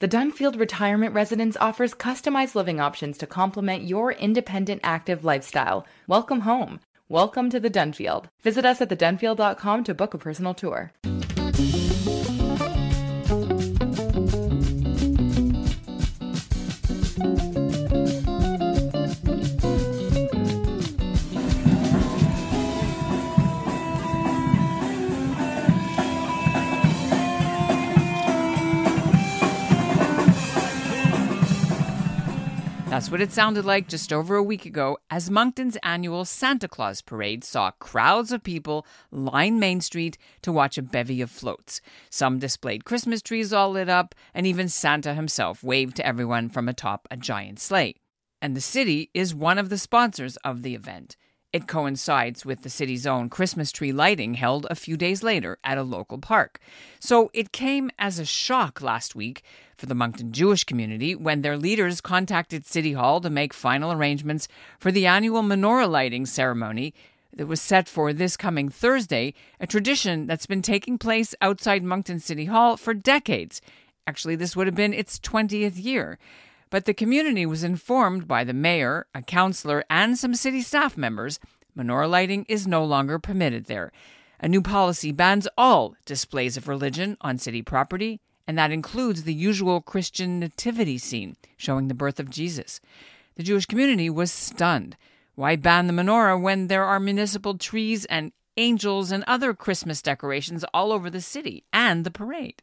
The Dunfield Retirement Residence offers customized living options to complement your independent, active lifestyle. Welcome home. Welcome to the Dunfield. Visit us at thedunfield.com to book a personal tour. That's what it sounded like just over a week ago as Moncton's annual Santa Claus parade saw crowds of people line Main Street to watch a bevy of floats. Some displayed Christmas trees all lit up, and even Santa himself waved to everyone from atop a giant sleigh. And the city is one of the sponsors of the event. It coincides with the city's own Christmas tree lighting held a few days later at a local park. So it came as a shock last week for the Moncton Jewish community when their leaders contacted City Hall to make final arrangements for the annual menorah lighting ceremony that was set for this coming Thursday, a tradition that's been taking place outside Moncton City Hall for decades. Actually, this would have been its 20th year. But the community was informed by the mayor, a councillor, and some city staff members menorah lighting is no longer permitted there. A new policy bans all displays of religion on city property, and that includes the usual Christian nativity scene showing the birth of Jesus. The Jewish community was stunned. Why ban the menorah when there are municipal trees and angels and other Christmas decorations all over the city and the parade?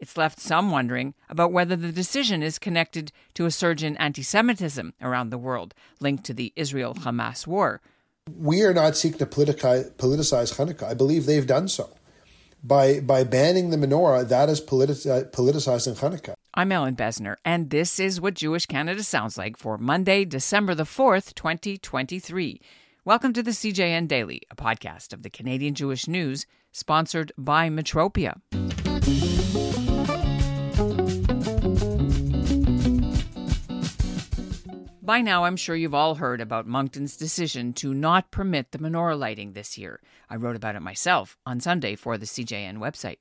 It's left some wondering about whether the decision is connected to a surge in anti Semitism around the world linked to the Israel Hamas war. We are not seeking to politicize, Hanukkah. I believe they've done so. By, by banning the menorah, that is politi- politicizing Hanukkah. I'm Ellin Bessner, and this is what Jewish Canada sounds like for Monday, December the 4th, 2023. Welcome to the CJN Daily, a podcast of the Canadian Jewish News, sponsored by Metropia. By now, I'm sure you've all heard about Moncton's decision to not permit the menorah lighting this year. I wrote about it myself on Sunday for the CJN website.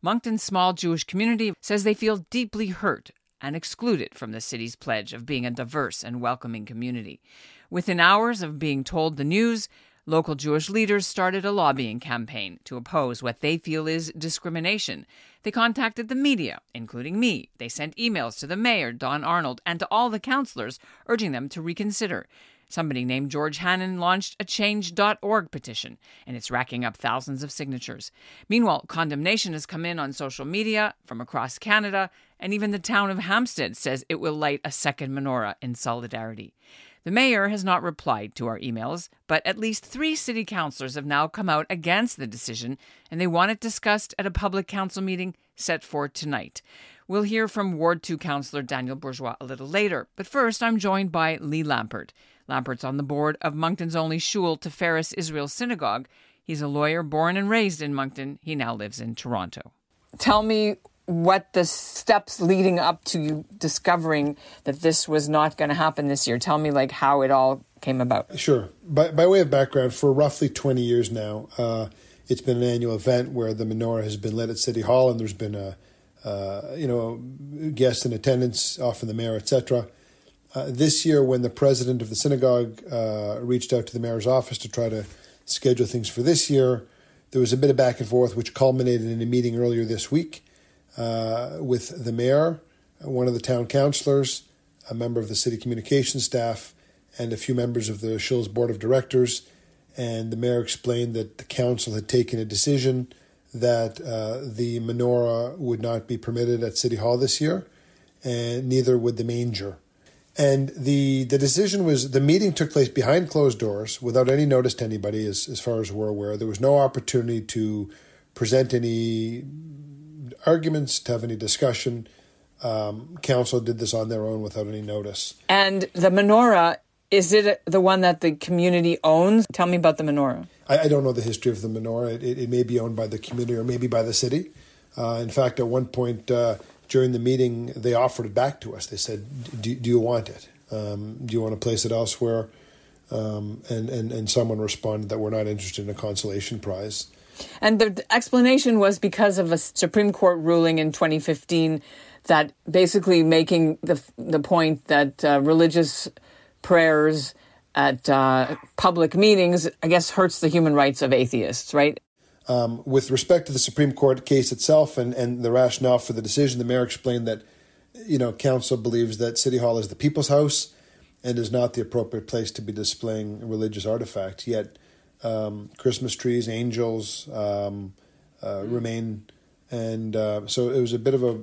Moncton's small Jewish community says they feel deeply hurt and excluded from the city's pledge of being a diverse and welcoming community. Within hours of being told the news, Local Jewish leaders started a lobbying campaign to oppose what they feel is discrimination. They contacted the media, including me. They sent emails to the mayor, Dawn Arnold, and to all the councillors, urging them to reconsider. Somebody named George Hannon launched a change.org petition, and it's racking up thousands of signatures. Meanwhile, condemnation has come in on social media from across Canada, and even the town of Hampstead says it will light a second menorah in solidarity. The mayor has not replied to our emails, but at least three city councillors have now come out against the decision, and they want it discussed at a public council meeting set for tonight. We'll hear from Ward 2 councillor Daniel Bourgeois a little later, but first I'm joined by Leigh Lampert. Lampert's on the board of Moncton's only shul, Tiferes Israel Synagogue. He's a lawyer born and raised in Moncton. He now lives in Toronto. Tell me what the steps leading up to you discovering that this was not going to happen this year. Tell me, like, how it all came about. Sure. By, by way of background, for roughly 20 years now, uh, it's been an annual event where the menorah has been lit at City Hall, and there's been a, uh, you know, guests in attendance, often the mayor, etc. Uh, this year, when the president of the synagogue uh, reached out to the mayor's office to try to schedule things for this year, there was a bit of back and forth, which culminated in a meeting earlier this week uh, with the mayor, one of the town councillors, a member of the city communications staff, and a few members of the Shul's board of directors. And the mayor explained that the council had taken a decision that uh, the menorah would not be permitted at City Hall this year, and neither would the manger. And the the decision was the meeting took place behind closed doors without any notice to anybody, as, as far as we're aware. There was no opportunity to present any arguments, to have any discussion. Um, council did this on their own without any notice. And the menorah, is it the one that the community owns? Tell me about the menorah. I, I don't know the history of the menorah. It, it, it, may be owned by the community or maybe by the city. Uh, in fact, at one point uh, during the meeting, they offered it back to us. They said, Do, do you want it? Um, do you want to place it elsewhere? Um, and, and, and someone responded that we're not interested in a consolation prize. And the explanation was because of a Supreme Court ruling in 2015 that basically making the the point that uh, religious prayers at uh, public meetings, I guess, hurts the human rights of atheists, right? Um, with respect to the Supreme Court case itself and, and the rationale for the decision, the mayor explained that, you know, council believes that City Hall is the people's house and is not the appropriate place to be displaying religious artifacts. Yet, um, Christmas trees, angels um, uh, remain, and uh, so it was a bit of a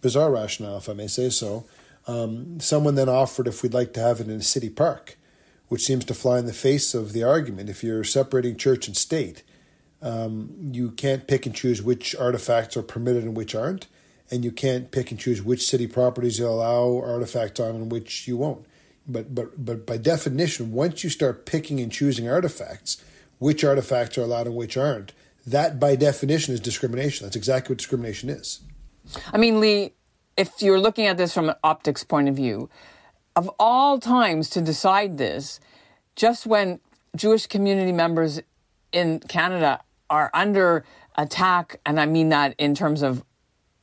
bizarre rationale, if I may say so. Um, someone then offered if we'd like to have it in a city park, which seems to fly in the face of the argument. If you're separating church and state, um, you can't pick and choose which artifacts are permitted and which aren't, and you can't pick and choose which city properties you allow artifacts on and which you won't. But but but by definition, once you start picking and choosing artifacts, which artifacts are allowed and which aren't, that by definition is discrimination. That's exactly what discrimination is. I mean, Leigh, if you're looking at this from an optics point of view, of all times to decide this, just when Jewish community members in Canada are under attack, and I mean that in terms of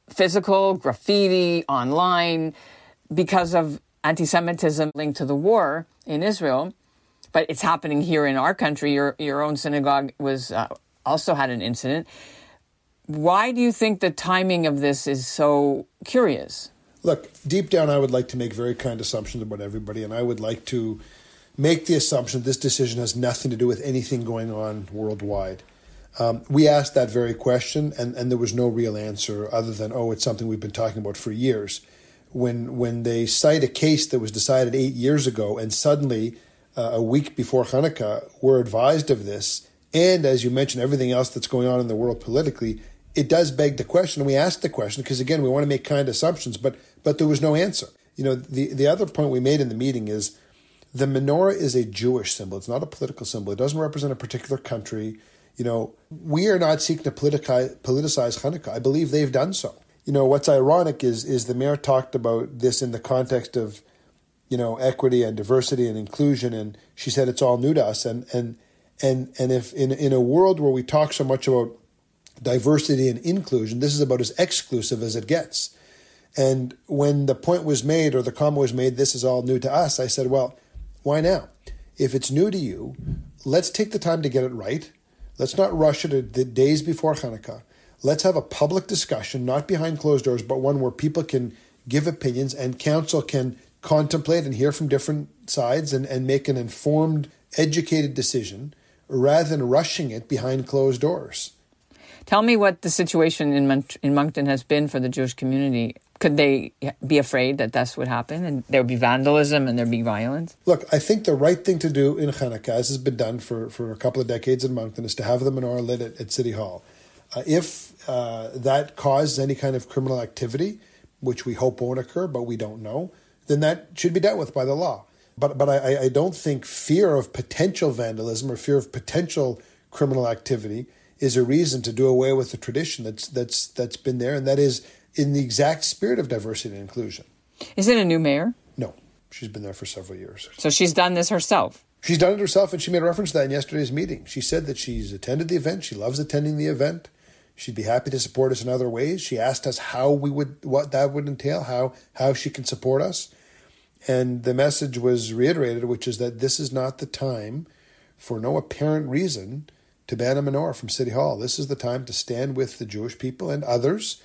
physical, graffiti, online, because of anti Semitism linked to the war in Israel, but it's happening here in our country. Your, your own synagogue was uh, also had an incident. Why do you think the timing of this is so curious? Look, deep down, I would like to make very kind assumptions about everybody, and I would like to make the assumption this decision has nothing to do with anything going on worldwide. Um, we asked that very question, and, and there was no real answer other than, oh, it's something we've been talking about for years. When, when they cite a case that was decided eight years ago, and suddenly, uh, a week before Hanukkah, we're advised of this, and as you mentioned, everything else that's going on in the world politically, it does beg the question. We asked the question because, again, we want to make kind assumptions, but, but there was no answer. You know, the, the other point we made in the meeting is the menorah is a Jewish symbol. It's not a political symbol. It doesn't represent a particular country. You know, we are not seeking to politicize, politicize Hanukkah. I believe they've done so. You know, what's ironic is is the mayor talked about this in the context of, you know, equity and diversity and inclusion, and she said it's all new to us. And and and and if in in a world where we talk so much about diversity and inclusion, this is about as exclusive as it gets. And when the point was made or the comment was made, this is all new to us, I said, well, why now? If it's new to you, let's take the time to get it right. Let's not rush it the days before Hanukkah. Let's have a public discussion, not behind closed doors, but one where people can give opinions and council can contemplate and hear from different sides and, and make an informed, educated decision rather than rushing it behind closed doors. Tell me what the situation in, in Moncton has been for the Jewish community could they be afraid that this would happen and there would be vandalism and there'd be violence? Look, I think the right thing to do in Hanukkah, as has been done for, for a couple of decades in Moncton, is to have the menorah lit at, at City Hall. Uh, if uh, that causes any kind of criminal activity, which we hope won't occur, but we don't know, then that should be dealt with by the law. But but I, I don't think fear of potential vandalism or fear of potential criminal activity is a reason to do away with the tradition that's that's that's been there, and that is in the exact spirit of diversity and inclusion. Is it a new mayor? No, she's been there for several years. So she's done this herself. She's done it herself, and she made reference to that in yesterday's meeting. She said that she's attended the event. She loves attending the event. She'd be happy to support us in other ways. She asked us how we would, what that would entail, how how she can support us, and the message was reiterated, which is that this is not the time, for no apparent reason, to ban a menorah from City Hall. This is the time to stand with the Jewish people and others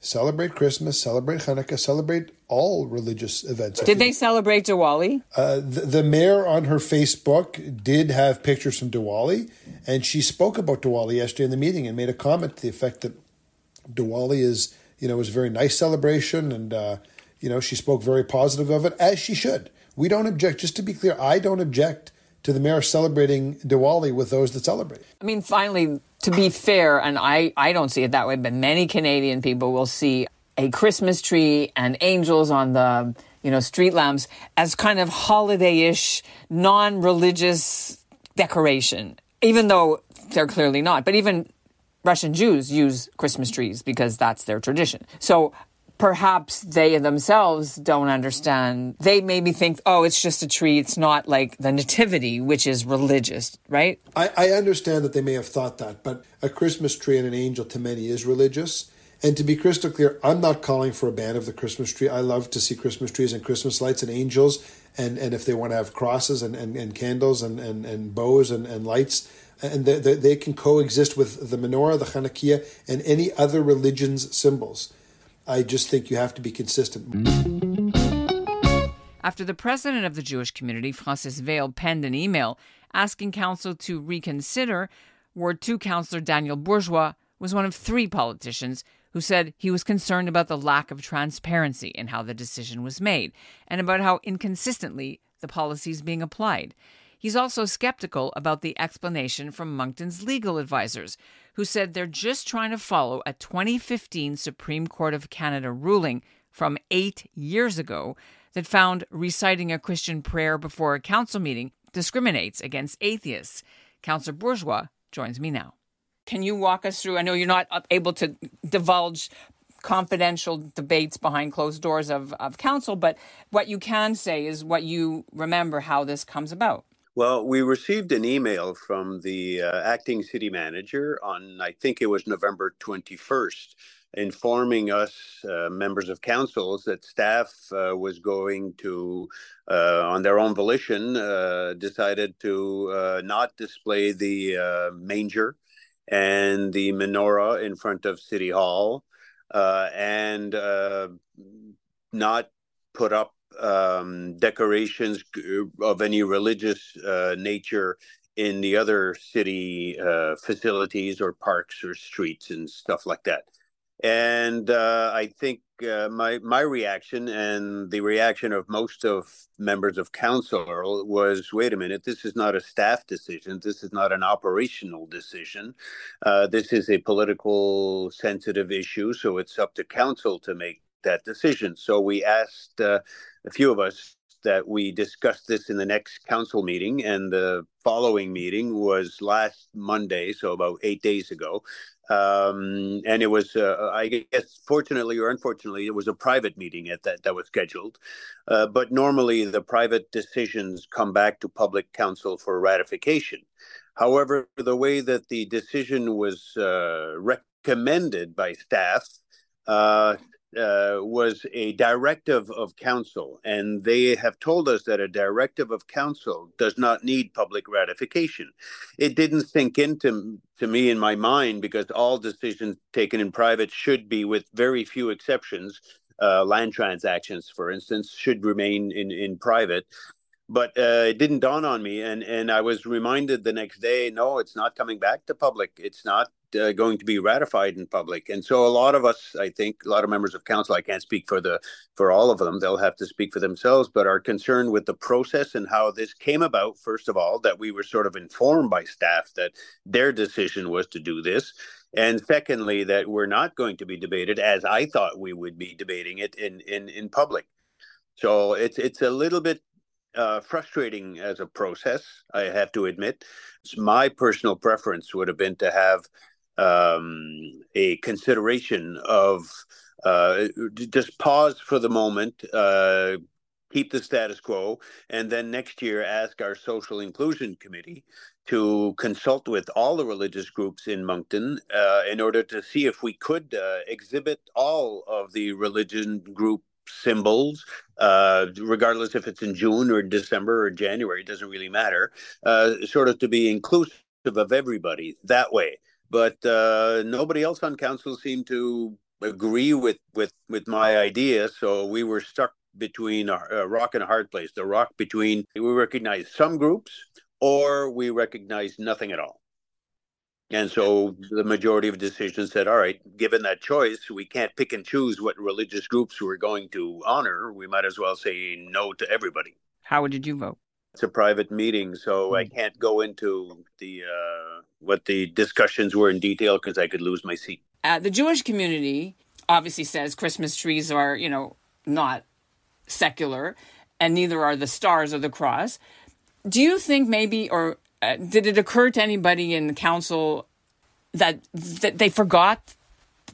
celebrate Christmas, celebrate Hanukkah, celebrate all religious events. Did they celebrate Diwali? Uh, the, the, mayor on her Facebook did have pictures from Diwali, and she spoke about Diwali yesterday in the meeting and made a comment to the effect that Diwali is, you know, was a very nice celebration, and uh, you know, she spoke very positive of it, as she should. We don't object. Just to be clear, I don't object to the mayor celebrating Diwali with those that celebrate. I mean, finally, to be fair, and I, I don't see it that way, but many Canadian people will see a Christmas tree and angels on the you know street lamps as kind of holiday-ish, non-religious decoration, even though they're clearly not. But even Russian Jews use Christmas trees because that's their tradition. So perhaps they themselves don't understand. They maybe think, oh, it's just a tree. It's not like the nativity, which is religious, right? I, I understand that they may have thought that, but a Christmas tree and an angel to many is religious. And to be crystal clear, I'm not calling for a ban of the Christmas tree. I love to see Christmas trees and Christmas lights and angels. And, and if they want to have crosses and, and, and candles and, and, and bows and, and lights, and they, they, can coexist with the menorah, the Hanukkah, and any other religion's symbols. I just think you have to be consistent. After the president of the Jewish community, Francis Veil, penned an email asking council to reconsider, Ward 2 councillor Daniel Bourgeois was one of three politicians who said he was concerned about the lack of transparency in how the decision was made and about how inconsistently the policy is being applied. He's also skeptical about the explanation from Moncton's legal advisors, who said they're just trying to follow a 2015 Supreme Court of Canada ruling from eight years ago that found reciting a Christian prayer before a council meeting discriminates against atheists. Councillor Bourgeois joins me now. Can you walk us through? I know you're not able to divulge confidential debates behind closed doors of, of council, but what you can say is what you remember how this comes about. Well, we received an email from the uh, acting city manager on, I think it was November 21st, informing us, uh, members of councils, that staff uh, was going to, uh, on their own volition, uh, decided to uh, not display the manger and the menorah in front of City Hall and not put up um, decorations of any religious uh, nature in the other city uh, facilities or parks or streets and stuff like that. And uh, I think uh, my my reaction and the reaction of most of members of council was, wait a minute, this is not a staff decision. This is not an operational decision. Uh, this is a political sensitive issue, so it's up to council to make that decision. So we asked uh, a few of us that we discussed this in the next council meeting, and the following meeting was last Monday, so about eight days ago. Um, and it was, uh, I guess, fortunately or unfortunately, it was a private meeting at that that was scheduled. Uh, but normally, the private decisions come back to public council for ratification. However, the way that the decision was uh, recommended by staff uh, was a directive of council, and they have told us that a directive of council does not need public ratification. It didn't sink into to me in my mind because all decisions taken in private should be, with very few exceptions, uh, land transactions, for instance, should remain in in private. But uh, it didn't dawn on me, and and I was reminded the next day. No, it's not coming back to public. It's not uh, going to be ratified in public. And so a lot of us, I think, a lot of members of council, I can't speak for the for all of them. They'll have to speak for themselves, but are concerned with the process and how this came about. First of all, that we were sort of informed by staff that their decision was to do this. And secondly, that we're not going to be debated as I thought we would be debating it in in, in public. So it's it's a little bit uh, frustrating as a process, I have to admit. My personal preference would have been to have um, a consideration of uh, just pause for the moment, uh, keep the status quo, and then next year ask our social inclusion committee to consult with all the religious groups in Moncton uh, in order to see if we could uh, exhibit all of the religion group symbols, uh, regardless if it's in June or December or January, it doesn't really matter, uh, sort of to be inclusive of everybody that way but uh, nobody else on council seemed to agree with with with my idea. So we were stuck between a, a rock and a hard place. The rock between we recognize some groups or we recognize nothing at all. And so the majority of decisions said, all right, given that choice, we can't pick and choose what religious groups we're going to honor. We might as well say no to everybody. How did you vote? It's a private meeting, so I hmm. can't go into the uh, what the discussions were in detail because I could lose my seat. Uh, the Jewish community obviously says Christmas trees are, you know, not secular, and neither are the stars or the cross. Do you think maybe, or uh, did it occur to anybody in the council that that they forgot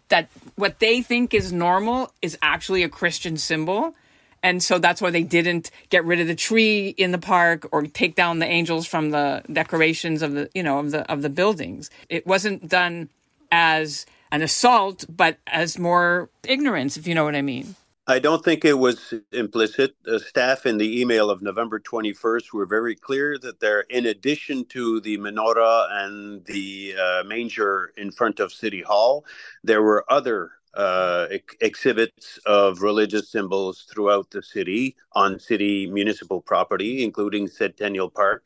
that what they think is normal is actually a Christian symbol? And so that's why they didn't get rid of the tree in the park or take down the angels from the decorations of the you know of the of the buildings it wasn't done as an assault, but as more ignorance, if you know what I mean. I don't think it was implicit. The staff in the email of November 21st were very clear that there, in addition to the menorah and the uh, manger in front of City Hall, there were other uh, ex- exhibits of religious symbols throughout the city on city municipal property, including Centennial Park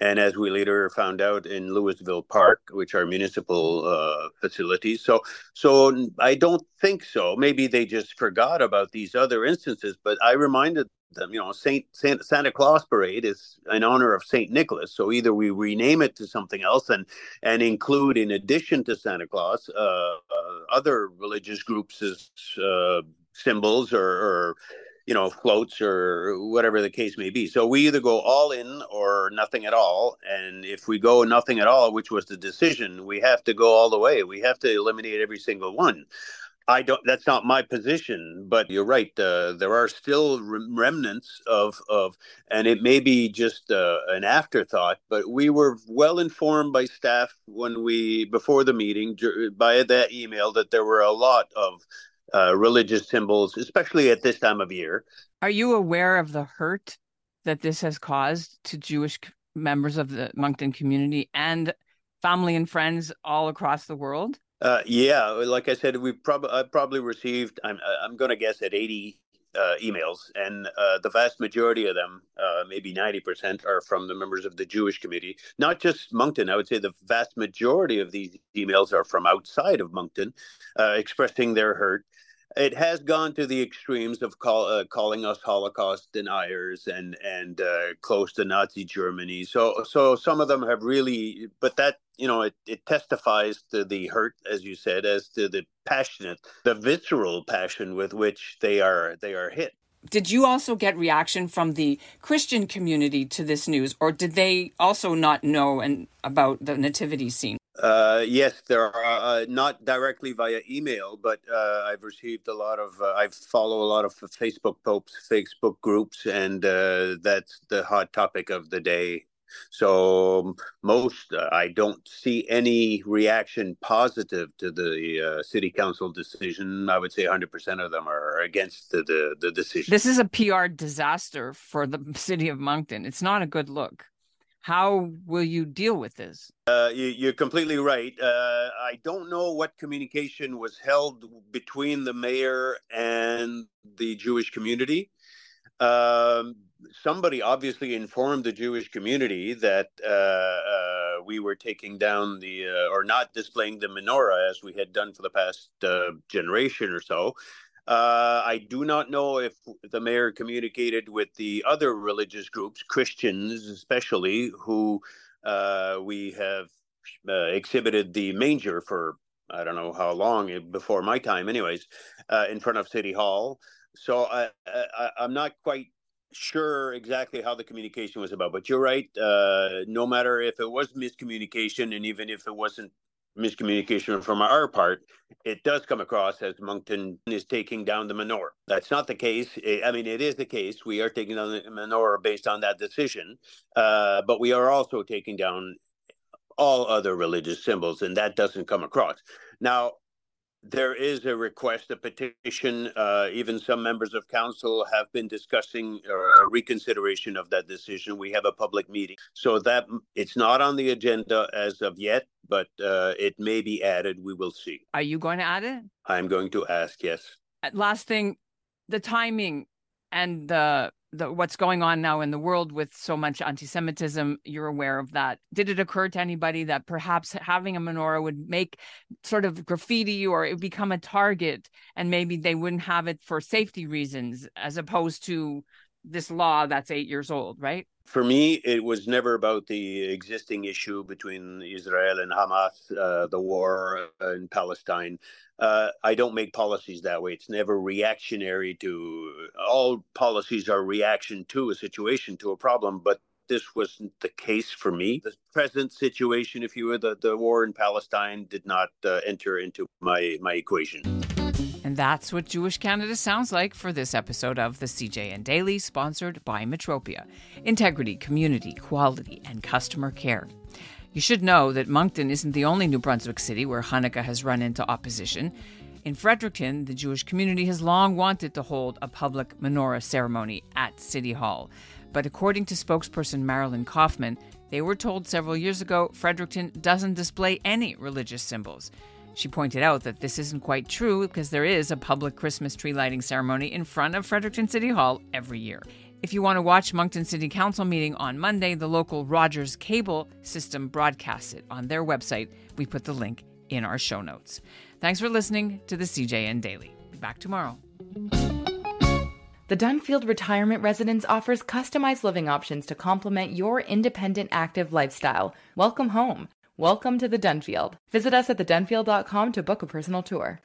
and as we later found out in Lewisville Park, which are municipal uh, facilities. So, so I don't think so. Maybe they just forgot about these other instances. But I reminded them, you know, Saint, Saint Santa Claus Parade is in honor of Saint Nicholas. So either we rename it to something else and and include, in addition to Santa Claus, uh, uh, other religious groups as uh, symbols or, or you know, floats or whatever the case may be. So we either go all in or nothing at all. And if we go nothing at all, which was the decision, we have to go all the way. We have to eliminate every single one. I don't. That's not my position, but you're right. Uh, there are still remnants of of, and it may be just uh, an afterthought. But we were well informed by staff when we before the meeting by that email that there were a lot of uh, religious symbols, especially at this time of year. Are you aware of the hurt that this has caused to Jewish members of the Moncton community and family and friends all across the world? Uh, yeah, like I said, we probably I probably received. I'm I'm going to guess at eighty uh, emails, and uh, the vast majority of them, uh, maybe 90%, are from the members of the Jewish committee. Not just Moncton, I would say the vast majority of these emails are from outside of Moncton, uh, expressing their hurt it has gone to the extremes of call, uh, calling us Holocaust deniers and and uh, close to Nazi Germany. So so some of them have really, but that you know it, it testifies to the hurt, as you said, as to the passionate, the visceral passion with which they are they are hit. Did you also get reaction from the Christian community to this news, or did they also not know and about the nativity scene? Uh, yes, there are uh, not directly via email, but uh, I've received a lot of. Uh, I follow a lot of Facebook posts, Facebook groups, and uh, that's the hot topic of the day. So most, uh, I don't see any reaction positive to the city council decision. I would say 100% of them are against the, the the decision. This is a PR disaster for the city of Moncton. It's not a good look. How will you deal with this? Uh, you, are completely right. Uh, I don't know what communication was held between the mayor and the Jewish community. Um, somebody obviously informed the Jewish community that uh, uh we were taking down the uh, or not displaying the menorah as we had done for the past uh, generation or so. Uh, I do not know if the mayor communicated with the other religious groups, Christians especially, who uh, we have uh, exhibited the manger for I don't know how long eh, before my time, anyways, uh, in front of City Hall. So I, I, I'm not quite sure exactly how the communication was about, but you're right. Uh, no matter if it was miscommunication, and even if it wasn't miscommunication from our part, it does come across as Moncton is taking down the menorah. That's not the case. I mean, it is the case. We are taking down the menorah based on that decision, uh, but we are also taking down all other religious symbols, and that doesn't come across. Now, there is a request, a petition. Uh, even some members of council have been discussing a reconsideration of that decision. We have a public meeting, so that it's not on the agenda as of yet, but uh, it may be added. We will see. Are you going to add it? I'm going to ask. Yes. Uh, last thing, the timing and the the, what's going on now in the world with so much anti-Semitism, you're aware of that. Did it occur to anybody that perhaps having a menorah would make sort of graffiti or it would become a target, and maybe they wouldn't have it for safety reasons, as opposed to this law that's eight years old, right? For me, it was never about the existing issue between Israel and Hamas, uh, the war in Palestine. Uh, I don't make policies that way. It's never reactionary to all policies are reaction to a situation, to a problem, but this wasn't the case for me. The present situation, if you will, the, the war in Palestine did not uh, enter into my, my equation. That's what Jewish Canada sounds like for this episode of the CJN Daily, sponsored by Metropia Integrity, Community, Quality, and Customer Care. You should know that Moncton isn't the only New Brunswick city where Hanukkah has run into opposition. In Fredericton, the Jewish community has long wanted to hold a public menorah ceremony at City Hall. But according to spokesperson Marilyn Kaufman, they were told several years ago Fredericton doesn't display any religious symbols. She pointed out that this isn't quite true because there is a public Christmas tree lighting ceremony in front of Fredericton City Hall every year. If you want to watch Moncton City Council meeting on Monday, the local Rogers cable system broadcasts it on their website. We put the link in our show notes. Thanks for listening to the CJN Daily. Be back tomorrow. The Dunfield Retirement Residence offers customized living options to complement your independent active lifestyle. Welcome home. Welcome to the Dunfield. Visit us at thedunfield.com to book a personal tour.